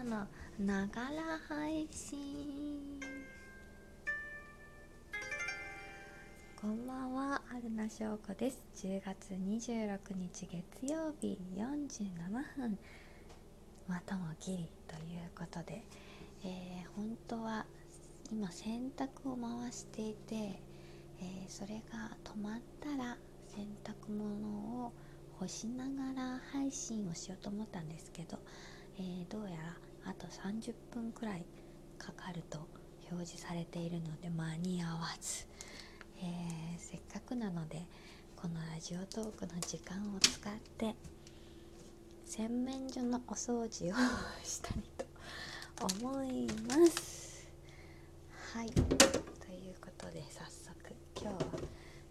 らのながら配信。こんばんは春名翔子です。10月26日月曜日47分。またもギリということで、えー、本当は今洗濯を回していて、えー、それが止まったら洗濯物を干しながら配信をしようと思ったんですけど、えー、どうやらあと30分くらいかかると表示されているので間に合わず、えー、せっかくなのでこのラジオトークの時間を使って洗面所のお掃除をしたいと思います。はい。ということで早速今日は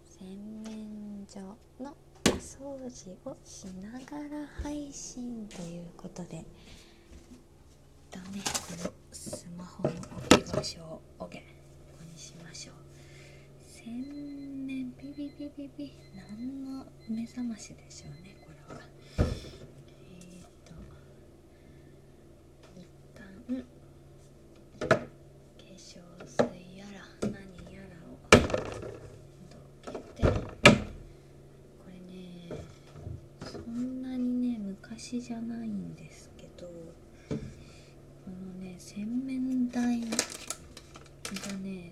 洗面所のお掃除をしながら配信ということで旦ねこのスマホの置き場所を置けここにしましょう。洗面ピピピピピ。何の目覚ましでしょうねこれは。えっ、と一旦化粧水やら何やらをどけて。これねそんなにね昔じゃないんですけどこのね洗面台がね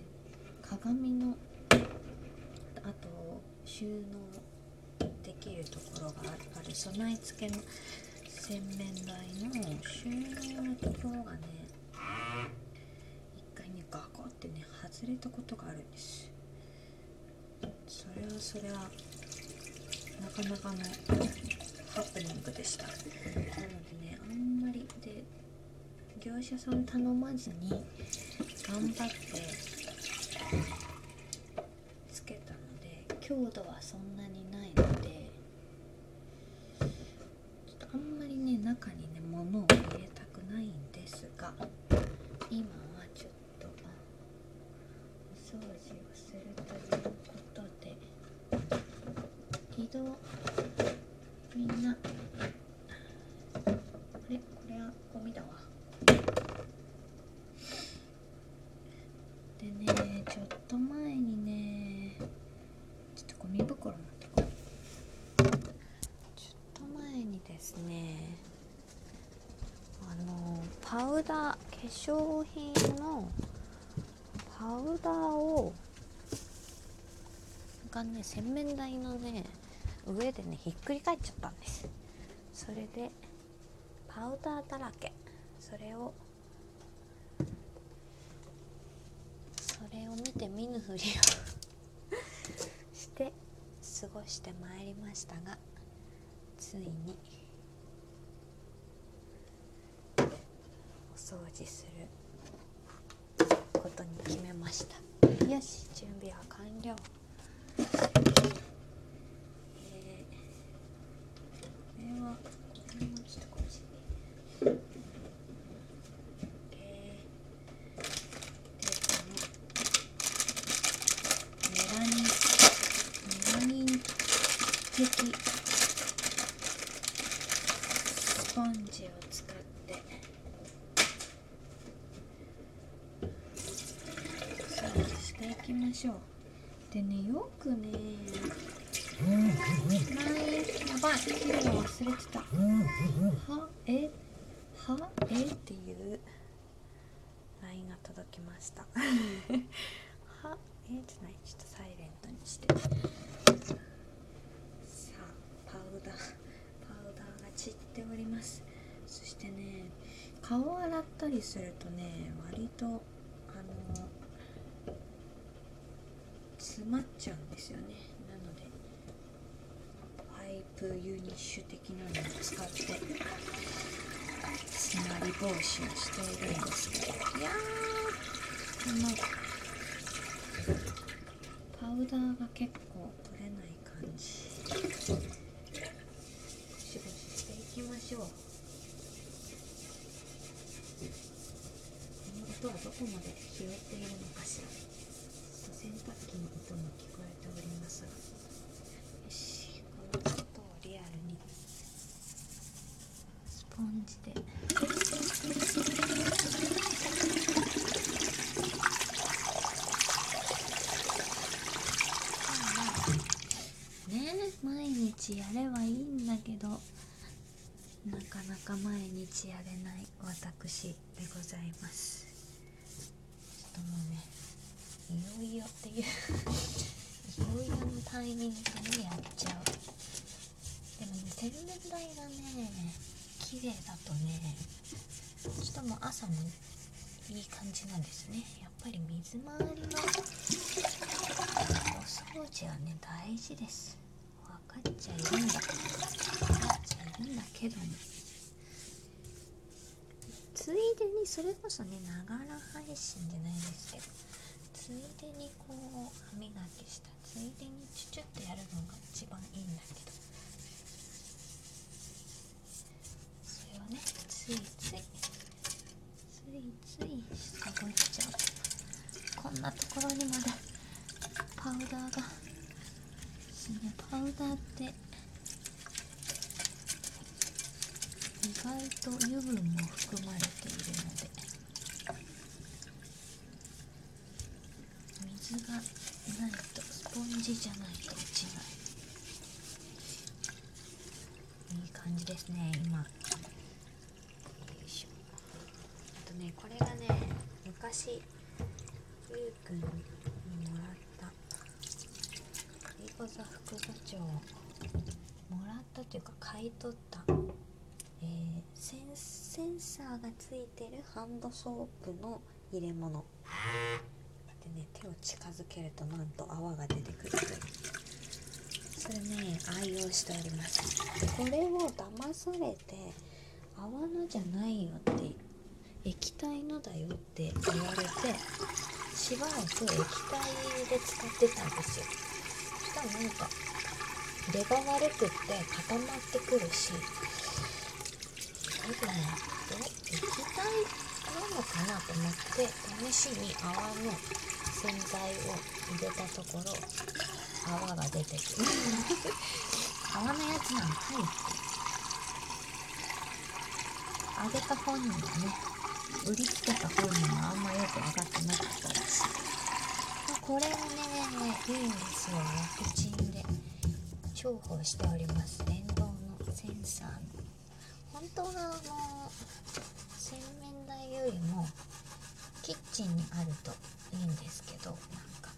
鏡のあと収納できるところがある備え付けの洗面台の収納のところがね一回ねガコってね外れたことがあるんです。それはそれはなかなかのハプニングでした。なのでねあんまりで業者さん頼まずに頑張ってつけたので強度はそんなにないのでちょっとあんまりね中にね物を入れたくないんですが今はちょっとお掃除をするということで移動みんなあれ？これはゴミだわ。でねちょっと前にねちょっとゴミ袋持ってこちょっと前にですねあのパウダー化粧品のパウダーをがね洗面台のね上でねひっくり返っちゃったんです。それでパウダーだらけ。それをそれを見ぬふりをして過ごしてまいりましたがついにお掃除することに決めました。よし準備は完了えーこれはこれもちょっとこっちにえーでこのメラニンメラニン的スポンジを使って掃除していきましょう。でねよくね前やばい切るの忘れてた。はえはえっていう LINE が届きました。はえじゃないちょっとサイレントにしてさあパウダーパウダーが散っておりますそしてね顔を洗ったりするとね割とあの詰まっちゃうんですよね。なのでパイプユニッシュ的なのを使って詰まり防止をしているんですけど。いやーこのパウダーが結構取れない感じ。ゴシゴシしていきましょう。はどこまで拾っているのかしらと洗濯機の音も聞こえておりますがよしこの音をリアルにスポンジで。ね毎日やればいいんだけどなかなか毎日やれない私でございます。ともうねいよいよっていう。いよいよのタイミングでやっちゃうでもね洗面台がね綺麗だとねちょっともう朝もいい感じなんですね。やっぱり水回りのお掃除はね大事です。分かっちゃいるんだ分かっちゃいるんだけども。ついでにそれこそねながら配信じゃないですけどついでにこう歯磨きした。ついでにチュチュッとやるのが一番いいんだけど。それをねついついついついしたごっちゃうこんなところにまでパウダーがパウダーって意外と油分も含まれているので水がないとスポンジじゃないと落ちない。いい感じですね今よいしょあとねこれがね昔ゆうくんにもらったリコザ副部長もらったというか買い取ったえーセンセンサーがついてるハンドソープの入れ物。でね手を近づけるとなんと泡が出てくる。というそれね愛用しております。これを騙されて泡のじゃないよって液体のだよって言われてしばらく液体で使ってたんですよ。そしたらなんか出が悪くって固まってくるし多分液体なのかなと思って試しに泡の洗剤を入れたところ泡が出てくる泡のやつなんかいってあげた本人はね売りつけた本人はあんまよく分かってなかったらしいこれはねいいんですよ楽ちんで重宝しております電動のセンサーの本当はあの洗面台よ。りもキッチンにあるといいんですけどなんか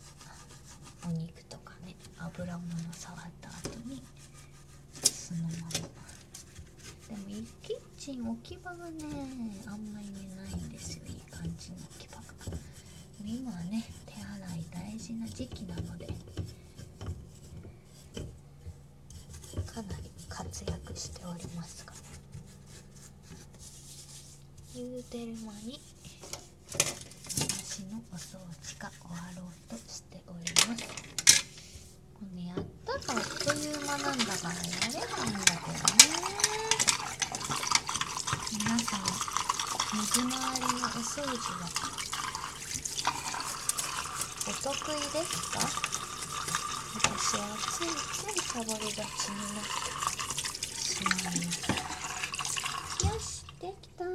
お肉とかね油物触った後にそのままでもキッチン置き場がねあんまりないんですよいい感じの置き場が今はね手洗い大事な時期なのでかなり活躍しておりますが言うてる間に私のお掃除が終わろうとしております。これねやったらあっという間なんだからやればいいんだけどね。皆さん水回りのお掃除はお得意ですか？私はついついサボりがちになってしまいます。よしできたー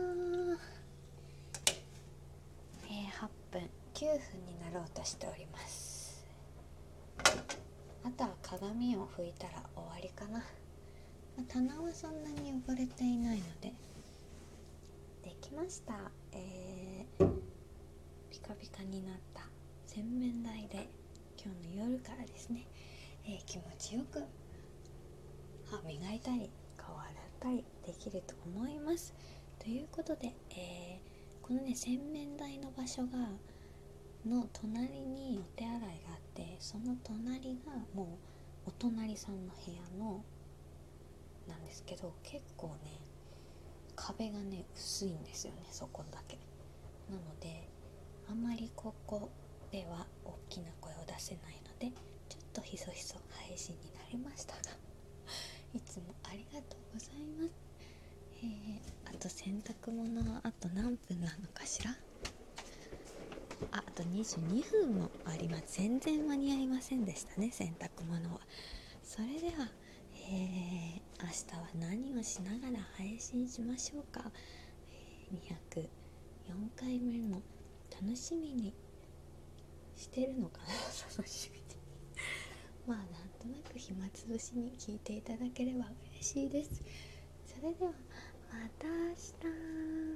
えー、8分9分になろうとしております。あとは鏡を拭いたら終わりかな、まあ棚はそんなに汚れていないので。できました。えー、ピカピカになった。洗面台で今日の夜からですね、えー気持ちよく歯磨いたり顔洗ったりできると思います。ということで、えーこのね洗面台の場所がの隣にお手洗いがあってその隣がもうお隣さんの部屋のなんですけど結構ね壁がね薄いんですよねそこだけ。なのであまりここでは大きな声を出せないのでちょっとひそひそ配信になりましたが いつもありがとうございます。えー、あと洗濯物はあと何分なのかしら？ああと22分もあります全然間に合いませんでしたね洗濯物は。それでは、えー明日は何をしながら配信しましょうか、えー204回目も楽しみにしてるのかな。楽しみに。まあなんとなく暇つぶしに聞いていただければ嬉しいです。それではまた明日。